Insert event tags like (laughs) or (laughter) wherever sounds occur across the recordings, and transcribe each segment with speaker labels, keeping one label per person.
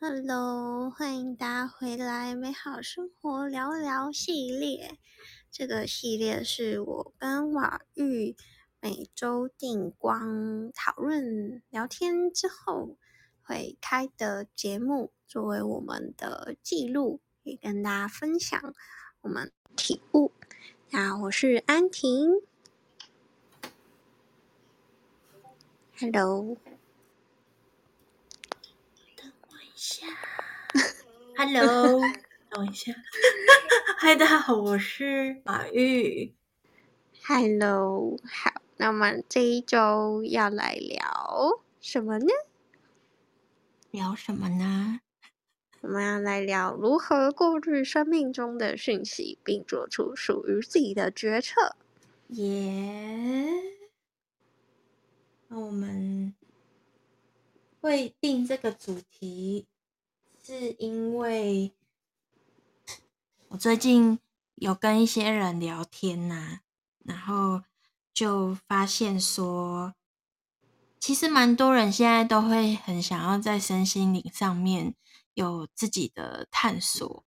Speaker 1: Hello，欢迎大家回来《美好生活聊聊》系列。这个系列是我跟瓦玉每周定光讨论聊天之后会开的节目，作为我们的记录，也跟大家分享我们体悟。那我是安婷，Hello。
Speaker 2: 下，(laughs) Hello，(laughs) 等一下，(laughs) 嗨，大家好，我是马玉
Speaker 1: ，Hello，好，那么这一周要来聊什么呢？
Speaker 2: 聊什么呢？
Speaker 1: 我们要来聊如何过滤生命中的讯息，并做出属于自己的决策。
Speaker 2: 耶，那我们。会定这个主题，是因为我最近有跟一些人聊天呐、然后就发现说，其实蛮多人现在都会很想要在身心灵上面有自己的探索，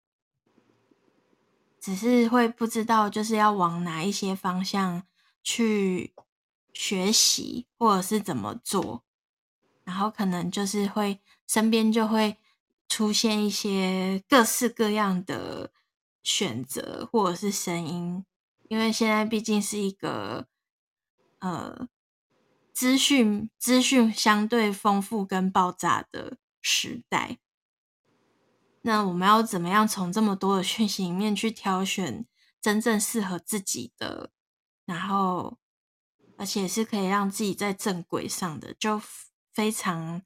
Speaker 2: 只是会不知道就是要往哪一些方向去学习，或者是怎么做。然后可能就是会身边就会出现一些各式各样的选择或者是声音，因为现在毕竟是一个呃资讯资讯相对丰富跟爆炸的时代。那我们要怎么样从这么多的讯息里面去挑选真正适合自己的，然后而且是可以让自己在正轨上的就。非常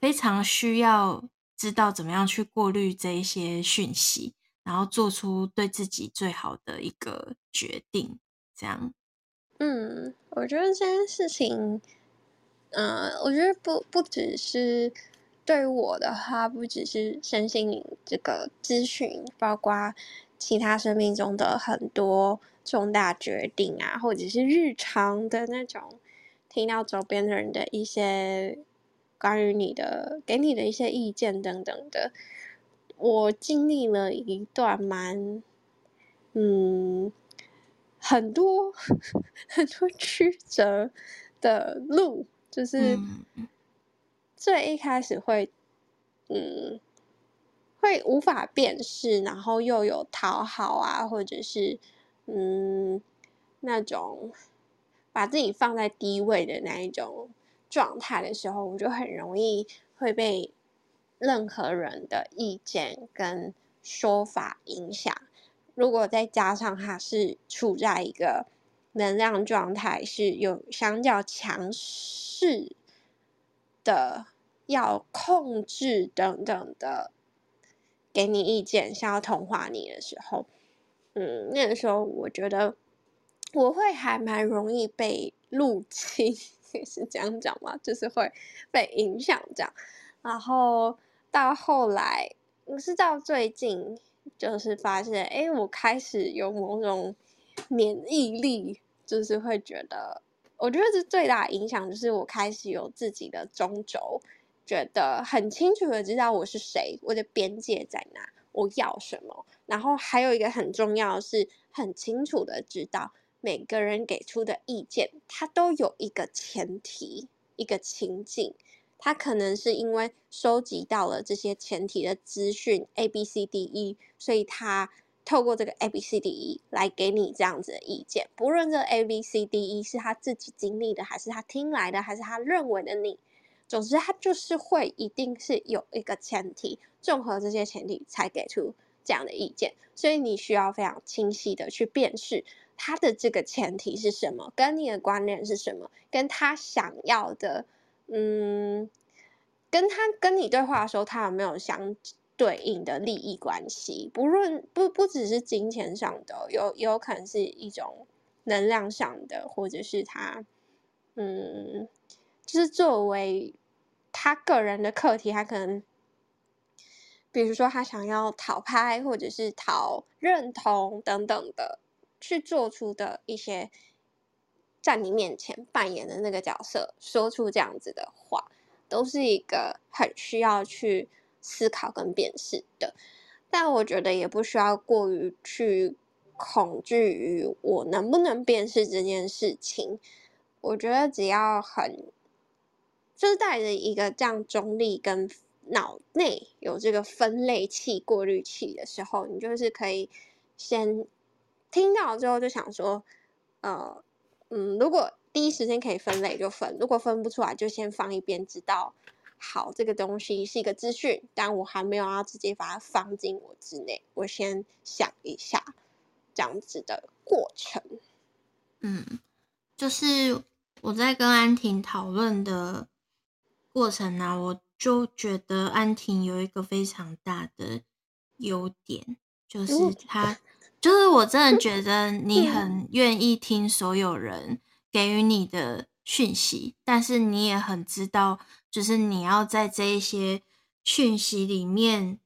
Speaker 2: 非常需要知道怎么样去过滤这一些讯息，然后做出对自己最好的一个决定。这样，
Speaker 1: 嗯，我觉得这件事情，呃，我觉得不不只是对我的话，不只是身心灵这个咨询，包括其他生命中的很多重大决定啊，或者是日常的那种。听到周边的人的一些关于你的、给你的一些意见等等的，我经历了一段蛮，嗯，很多 (laughs) 很多曲折的路，就是最一开始会，嗯，会无法辨识，然后又有讨好啊，或者是嗯那种。把自己放在低位的那一种状态的时候，我就很容易会被任何人的意见跟说法影响。如果再加上他是处在一个能量状态，是有相较强势的，要控制等等的，给你意见，想要同化你的时候，嗯，那个时候我觉得。我会还蛮容易被入侵，(laughs) 是这样讲吗？就是会被影响这样，然后到后来，是到最近，就是发现，哎，我开始有某种免疫力，就是会觉得，我觉得这最大的影响就是我开始有自己的中轴，觉得很清楚的知道我是谁，我的边界在哪，我要什么，然后还有一个很重要的是，很清楚的知道。每个人给出的意见，他都有一个前提，一个情境。他可能是因为收集到了这些前提的资讯 A、B、C、D、E，所以他透过这个 A、B、C、D、E 来给你这样子的意见。不论这 A、B、C、D、E 是他自己经历的，还是他听来的，还是他认为的你，总之他就是会一定是有一个前提，综合这些前提才给出这样的意见。所以你需要非常清晰的去辨识。他的这个前提是什么？跟你的观念是什么？跟他想要的，嗯，跟他跟你对话的时候，他有没有相对应的利益关系？不论不不只是金钱上的，有有可能是一种能量上的，或者是他，嗯，就是作为他个人的课题，他可能，比如说他想要讨拍，或者是讨认同等等的。去做出的一些在你面前扮演的那个角色，说出这样子的话，都是一个很需要去思考跟辨识的。但我觉得也不需要过于去恐惧于我能不能辨识这件事情。我觉得只要很，就是带着一个这样中立跟脑内有这个分类器、过滤器的时候，你就是可以先听到之后就想说，呃，嗯，如果第一时间可以分类就分，如果分不出来就先放一边，知道。好，这个东西是一个资讯，但我还没有要直接把它放进我之内，我先想一下这样子的过程。
Speaker 2: 嗯，就是我在跟安婷讨论的过程呢、啊，我就觉得安婷有一个非常大的优点，就是她，(laughs) 就是我真的觉得你很愿意听所有人给予你的讯息，但是你也很知道。就是你要在这一些讯息里面，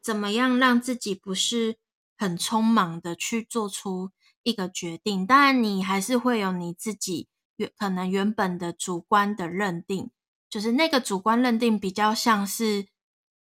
Speaker 2: 怎么样让自己不是很匆忙的去做出一个决定？当然，你还是会有你自己原可能原本的主观的认定，就是那个主观认定比较像是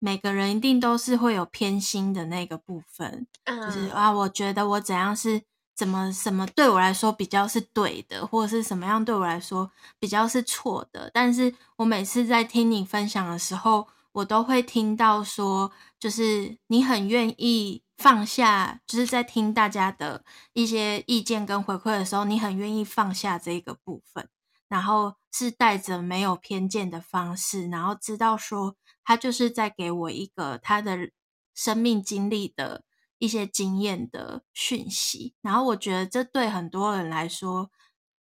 Speaker 2: 每个人一定都是会有偏心的那个部分，就是啊，我觉得我怎样是。怎么什么对我来说比较是对的，或者是什么样对我来说比较是错的？但是我每次在听你分享的时候，我都会听到说，就是你很愿意放下，就是在听大家的一些意见跟回馈的时候，你很愿意放下这个部分，然后是带着没有偏见的方式，然后知道说他就是在给我一个他的生命经历的。一些经验的讯息，然后我觉得这对很多人来说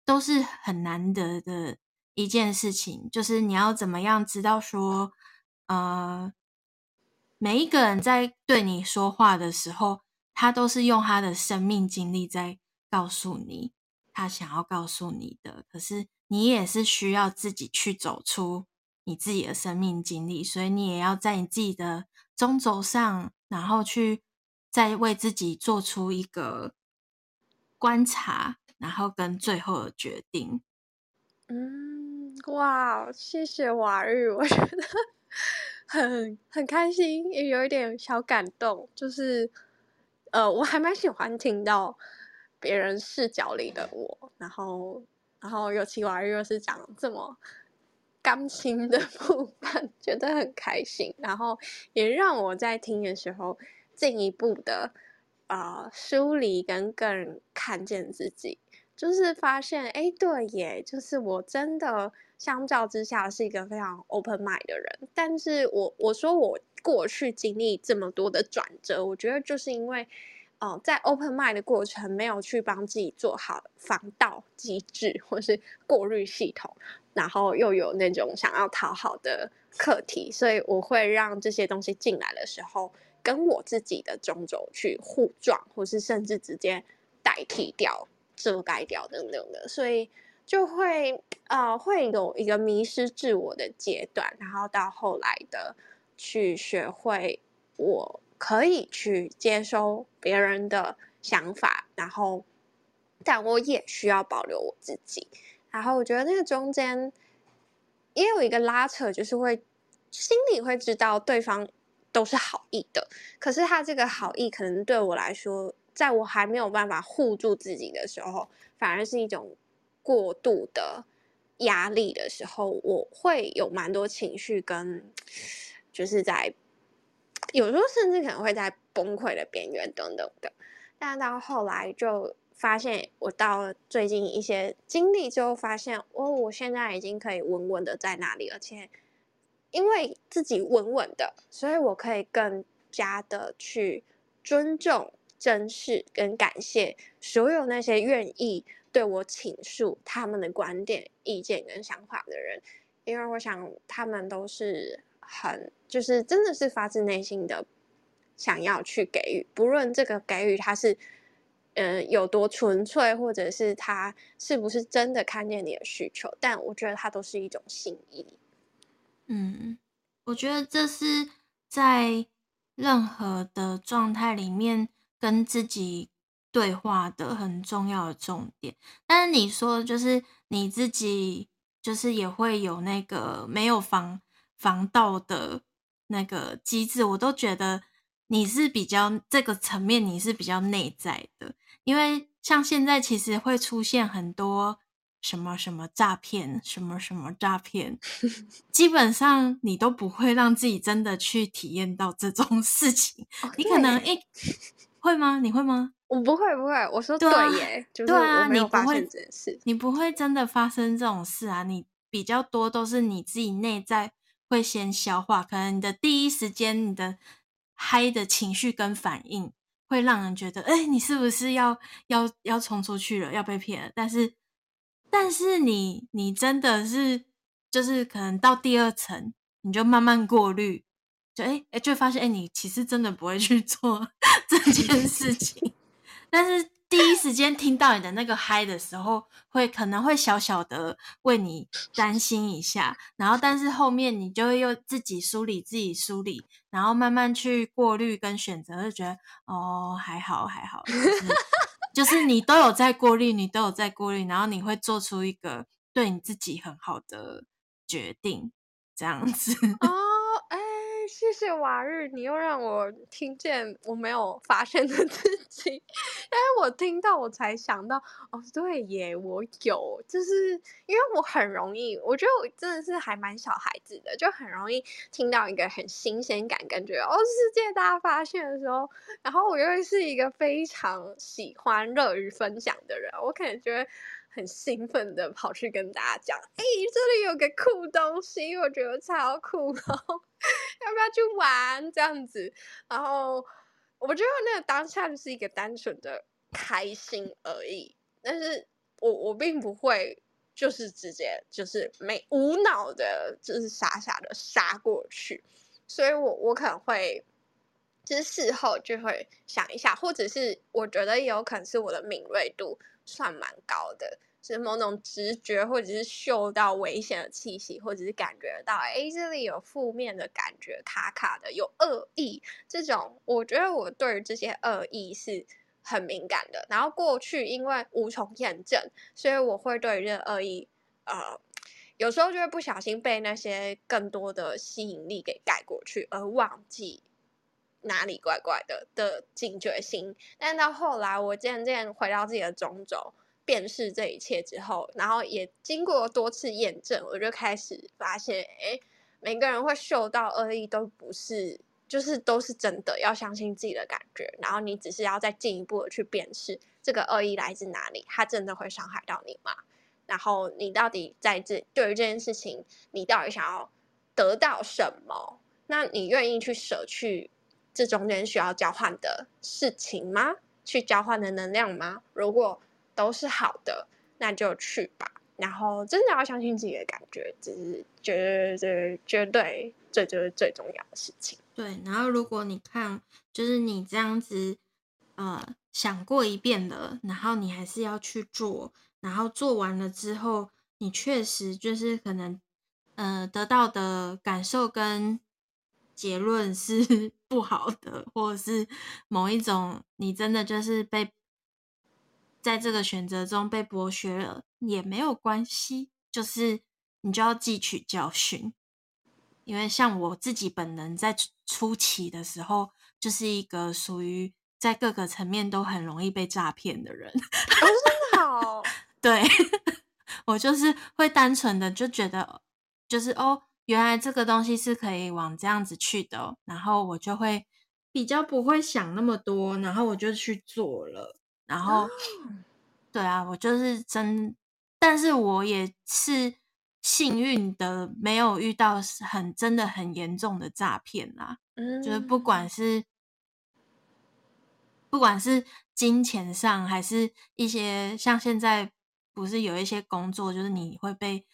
Speaker 2: 都是很难得的一件事情，就是你要怎么样知道说，呃，每一个人在对你说话的时候，他都是用他的生命经历在告诉你他想要告诉你的，可是你也是需要自己去走出你自己的生命经历，所以你也要在你自己的中轴上，然后去。再为自己做出一个观察，然后跟最后的决定。
Speaker 1: 嗯，哇，谢谢瓦遇，(laughs) 我觉得很很开心，也有一点小感动。就是，呃，我还蛮喜欢听到别人视角里的我，然后，然后尤其瓦遇又是讲这么甘心的部分，觉得很开心。然后也让我在听的时候。进一步的、呃、梳理跟更看见自己，就是发现哎，对耶，就是我真的相较之下是一个非常 open mind 的人。但是我我说我过去经历这么多的转折，我觉得就是因为呃在 open mind 的过程没有去帮自己做好防盗机制或是过滤系统，然后又有那种想要讨好的课题，所以我会让这些东西进来的时候。跟我自己的中轴去互撞，或是甚至直接代替掉、遮盖掉等等的，所以就会呃会有一个迷失自我的阶段，然后到后来的去学会我可以去接收别人的想法，然后但我也需要保留我自己。然后我觉得那个中间也有一个拉扯，就是会心里会知道对方。都是好意的，可是他这个好意可能对我来说，在我还没有办法护住自己的时候，反而是一种过度的压力的时候，我会有蛮多情绪跟就是在有时候甚至可能会在崩溃的边缘等等的。但到后来就发现，我到最近一些经历之后，发现哦，我现在已经可以稳稳的在那里，而且。因为自己稳稳的，所以我可以更加的去尊重、珍视跟感谢所有那些愿意对我倾诉他们的观点、意见跟想法的人，因为我想他们都是很，就是真的是发自内心的想要去给予，不论这个给予他是，呃，有多纯粹，或者是他是不是真的看见你的需求，但我觉得他都是一种心意。
Speaker 2: 嗯，我觉得这是在任何的状态里面跟自己对话的很重要的重点。但是你说，就是你自己，就是也会有那个没有防防盗的那个机制，我都觉得你是比较这个层面，你是比较内在的。因为像现在其实会出现很多什么什么诈骗，什么什么诈骗，(laughs) 基本上你都不会让自己真的去体验到这种 (laughs) 事情。你可能诶 (laughs) 会吗？你会吗？
Speaker 1: 我不会，不会。我说对耶，对啊，就是我没有发生这件事。
Speaker 2: 对啊，你不会，你不会真的发生这种事啊！你比较多都是你自己内在会先消化，可能你的第一时间，你的嗨的情绪跟反应，会让人觉得，哎、你是不是要要要冲出去了，要被骗了？但是，但是你你真的是，就是可能到第二层，你就慢慢过滤，就哎哎、欸欸，就发现，哎、你其实真的不会去做 (laughs) 这件事情。但是第一时间听到你的那个嗨的时候，会可能会小小的为你担心一下，然后但是后面你就会又自己梳理自己梳理，然后慢慢去过滤跟选择，就觉得哦还好还好，就是 (laughs) 就是你都有在过滤，你都有在过滤，然后你会做出一个对你自己很好的决定，这样子。(laughs)
Speaker 1: 谢谢瓦日，你又让我听见我没有发现的自己，因为我听到我才想到，哦，对耶，我有，就是因为我很容易，我觉得我真的是还蛮小孩子的，就很容易听到一个很新鲜感，感觉哦，世界大发现的时候，然后我又是一个非常喜欢乐于分享的人，我可能觉。很兴奋的跑去跟大家讲，哎、欸，这里有个酷东西，我觉得超酷哦，(laughs) 要不要去玩？这样子，然后我觉得那个当下就是一个单纯的开心而已，但是我我并不会就是直接就是没无脑的，就是傻傻的杀过去，所以我我可能会就是事后就会想一下，或者是我觉得也有可能是我的敏锐度。算蛮高的，是某种直觉，或者是嗅到危险的气息，或者是感觉到，哎，这里有负面的感觉，卡卡的，有恶意。这种，我觉得我对于这些恶意是很敏感的。然后过去因为无从验证，所以我会对这恶意，呃，有时候就会不小心被那些更多的吸引力给盖过去，而忘记。哪里怪怪的的警觉心，但到后来，我渐渐回到自己的中轴，辨识这一切之后，然后也经过多次验证，我就开始发现，哎，每个人会嗅到恶意都不是，就是都是真的，要相信自己的感觉，然后你只是要再进一步的去辨识这个恶意来自哪里，它真的会伤害到你吗？然后你到底在这对于这件事情，你到底想要得到什么？那你愿意去舍去？这中间需要交换的事情吗？去交换的能量吗？如果都是好的，那就去吧。然后真的要相信自己的感觉，这是绝对、绝对、最最最重要的事情。
Speaker 2: 对。然后如果你看，就是你这样子，呃，想过一遍了，然后你还是要去做，然后做完了之后，你确实就是可能，呃，得到的感受跟。结论是 (laughs) 不好的，或者是某一种你真的就是被在这个选择中被剥削了，也没有关系，就是你就要汲取教训。因为像我自己本人在初期的时候，就是一个属于在各个层面都很容易被诈骗的人。
Speaker 1: 哦，真的好，(laughs)
Speaker 2: 对，(laughs) 我就是会单纯的就觉得，就是哦。原来这个东西是可以往这样子去的，然后我就会比较不会想那么多，然后我就去做了。然后，对啊，我就是真，但是我也是幸运的，没有遇到很真的很严重的诈骗啦。嗯，就是不管是不管是金钱上，还是一些像现在不是有一些工作，就是你会被。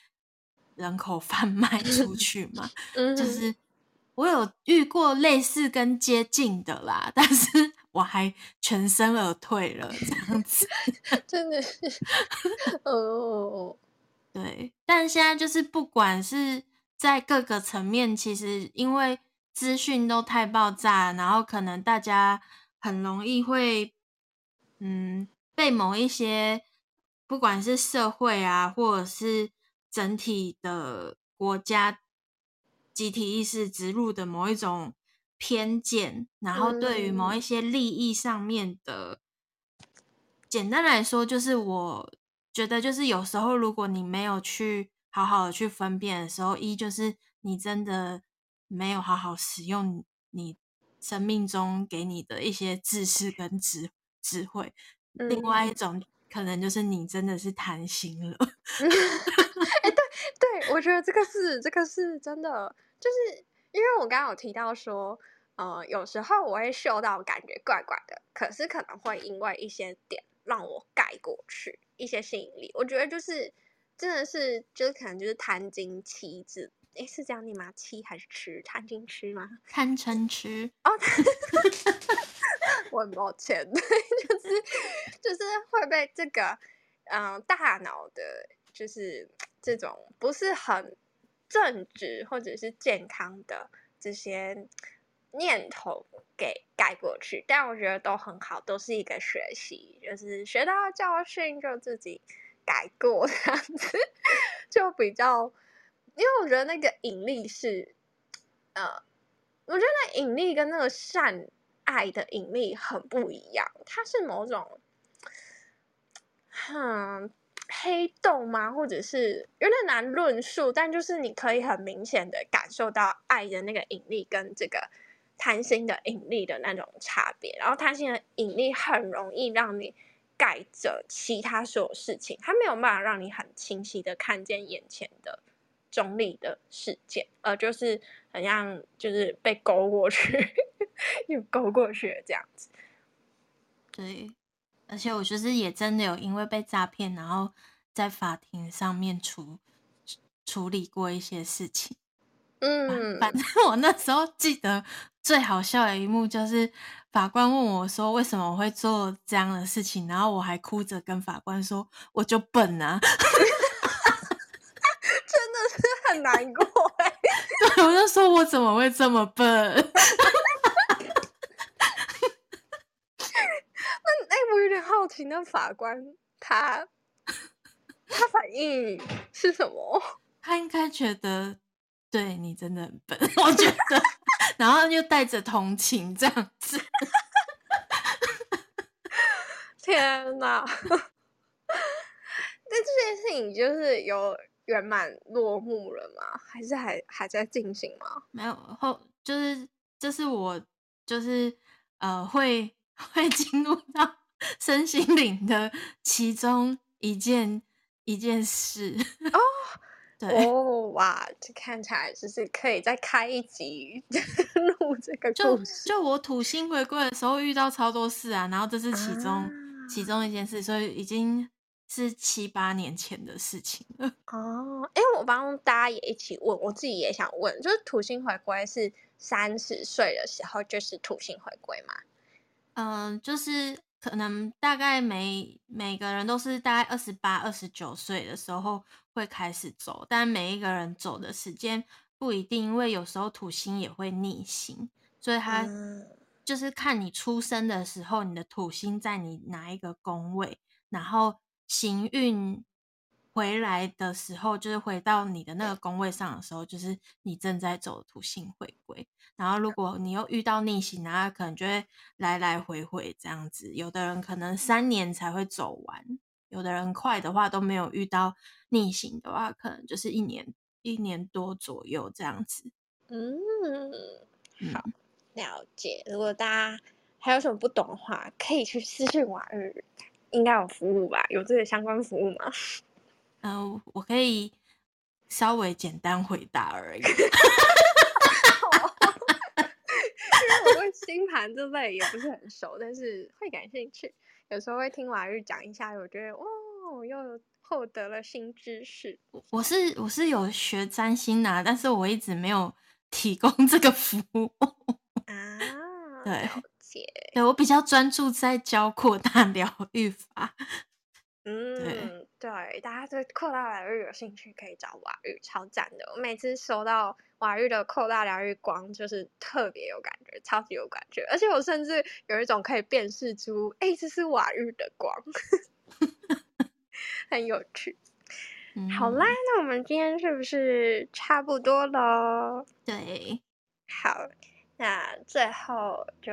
Speaker 2: 人口贩卖出 (laughs) 去嘛，就是我有遇过类似跟接近的啦，但是我还全身而退了，这样子，(laughs)
Speaker 1: 真的是哦，(laughs)
Speaker 2: 对。但现在就是不管是在各个层面，其实因为资讯都太爆炸，然后可能大家很容易会，嗯，被某一些不管是社会啊，或者是。整体的国家集体意识植入的某一种偏见，然后对于某一些利益上面的，嗯、简单来说，就是我觉得，就是有时候如果你没有去好好的去分辨的时候，一就是你真的没有好好使用你生命中给你的一些知识跟智智慧，嗯、另外一种可能就是你真的是贪心了。(laughs)
Speaker 1: 哎，对对，我觉得这个是这个是真的。就是因为我刚刚有提到说，呃，有时候我会嗅到感觉怪怪的，可是可能会因为一些点让我盖过去一些吸引力。我觉得就是真的是就是可能就是贪精吃字，诶，是这样念吗？妻还是吃？贪精吃吗？
Speaker 2: 贪嗔吃
Speaker 1: 哦，(laughs) 我很抱歉，对就是就是会被这个嗯、呃、大脑的，就是这种不是很。正直或者是健康的这些念头给盖过去，但我觉得都很好，都是一个学习，就是学到教训就自己改过 (laughs) 这样子，就比较，因为我觉得那个引力是，呃，我觉得那引力跟那个善爱的引力很不一样，它是某种，哼。黑洞吗？或者是有点难论述，但就是你可以很明显的感受到爱的那个引力跟这个贪心的引力的那种差别。然后贪心的引力很容易让你盖着其他所有事情，它没有办法让你很清晰的看见眼前的中立的事件，而就是好像就是被勾过去，(laughs) 又勾过去这样子。
Speaker 2: 对。而且我就是也真的有因为被诈骗，然后在法庭上面处处理过一些事情。嗯，反正我那时候记得最好笑的一幕就是法官问我说：“为什么我会做这样的事情？”然后我还哭着跟法官说：“我就笨啊！” (laughs)
Speaker 1: 真的是很难过哎。(laughs)
Speaker 2: 对，我就说我怎么会这么笨？(laughs)
Speaker 1: 我有点好奇，那法官他他反应是什么？(laughs)
Speaker 2: 他应该觉得对你真的很笨，我觉得，(laughs) 然后又带着同情这样子。(laughs)
Speaker 1: 天哪！那这件事情就是有圆满落幕了吗？还是还还在进行吗？
Speaker 2: 没有后，就是就是我就是呃会会进入到。身心灵的其中一件一件事哦，对
Speaker 1: 哦哇，这看起来就是可以再开一集 (laughs) 录这个故事。
Speaker 2: 就就我土星回归的时候遇到超多事啊，然后这是其中、啊、其中一件事，所以已经是七八年前的事情了。(laughs)
Speaker 1: 哦，哎，我帮大家也一起问，我自己也想问，就是土星回归是三十岁的时候就是土星回归吗？
Speaker 2: 嗯，就是。可能大概每每个人都是大概二十八、二十九岁的时候会开始走，但每一个人走的时间不一定，因为有时候土星也会逆行，所以它就是看你出生的时候，你的土星在你哪一个宫位，然后行运。回来的时候，就是回到你的那个宫位上的时候，就是你正在走土星回归。然后，如果你又遇到逆行，然后可能就会来来回回这样子。有的人可能三年才会走完，有的人快的话都没有遇到逆行的话，可能就是一年一年多左右这样子。
Speaker 1: 嗯，好，了解。如果大家还有什么不懂的话，可以去私讯瓦日，应该有服务吧？有这个相关服务吗？
Speaker 2: 嗯、(laughs) 呃，我可以稍微简单回答而已。(laughs) 因为
Speaker 1: 我对星盘这类也不是很熟，但是会感兴趣。有时候会听瓦日讲一下，我觉得哦，又获得了新知识。
Speaker 2: 我是我是有学占星的，但是我一直没有提供这个服务 (laughs)
Speaker 1: 啊。
Speaker 2: 对。对，我比较专注在教扩大 (laughs) 疗愈法。
Speaker 1: 嗯，对，大家对扩大疗愈有兴趣，可以找瓦玉，超赞的。我每次收到瓦玉的扩大疗愈光，就是特别有感觉，超级有感觉。而且我甚至有一种可以辨识出，哎，这是瓦玉的光，(laughs) 很有趣。(laughs)
Speaker 2: 嗯，
Speaker 1: 好啦，那我们今天是不是差不多了？
Speaker 2: 对，
Speaker 1: 好，那最后就，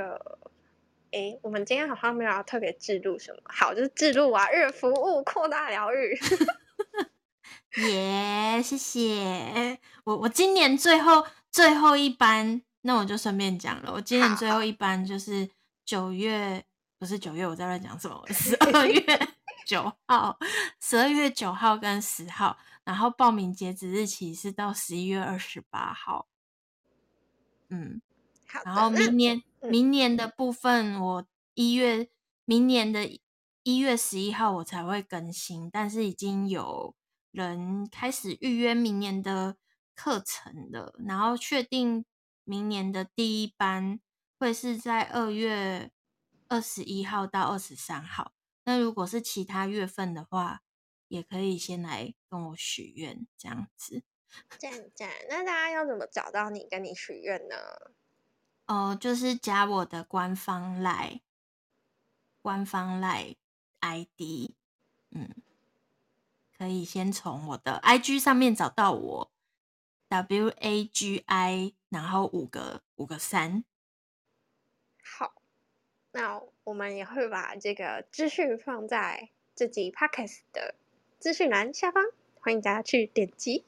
Speaker 1: 诶，我们今天好像没有要特别记录什么，好，就是记录啊，日服务扩大疗愈。(laughs)
Speaker 2: 耶，yeah, 谢谢。我我今年最后最后一班，那我就顺便讲了，我今年最后一班就是九月，不是九月，我在乱讲什么？十 (laughs) 二月。九号，十二月九号跟十号，然后报名截止日期是到十一月二十八号。嗯，
Speaker 1: 好。
Speaker 2: 然后明年，明年的部分，我一月，明年的一月十一号我才会更新，但是已经有人开始预约明年的课程了，然后确定明年的第一班会是在二月二十一号到二十三号。那如果是其他月份的话，也可以先来跟我许愿，这样子。
Speaker 1: 这样这样，那大家要怎么找到你，跟你许愿呢？
Speaker 2: 哦、呃，就是加我的官方 LINE，官方 LINE ID，嗯，可以先从我的 IG 上面找到我，W A G I，然后五个五个三。
Speaker 1: 好。那我们也会把这个资讯放在这集 Podcast 的资讯栏下方，欢迎大家去点击。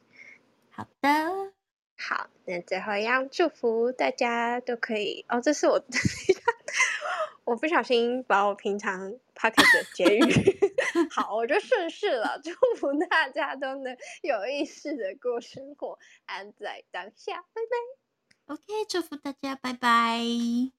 Speaker 2: 好的，
Speaker 1: 好，那最后一样祝福大家都可以哦。这是我，(laughs) 我不小心把我平常 Podcast 的结语，(laughs) 好，我就顺势了。祝福大家都能有意识的过生活，安在当下，拜拜。
Speaker 2: OK，祝福大家，拜拜。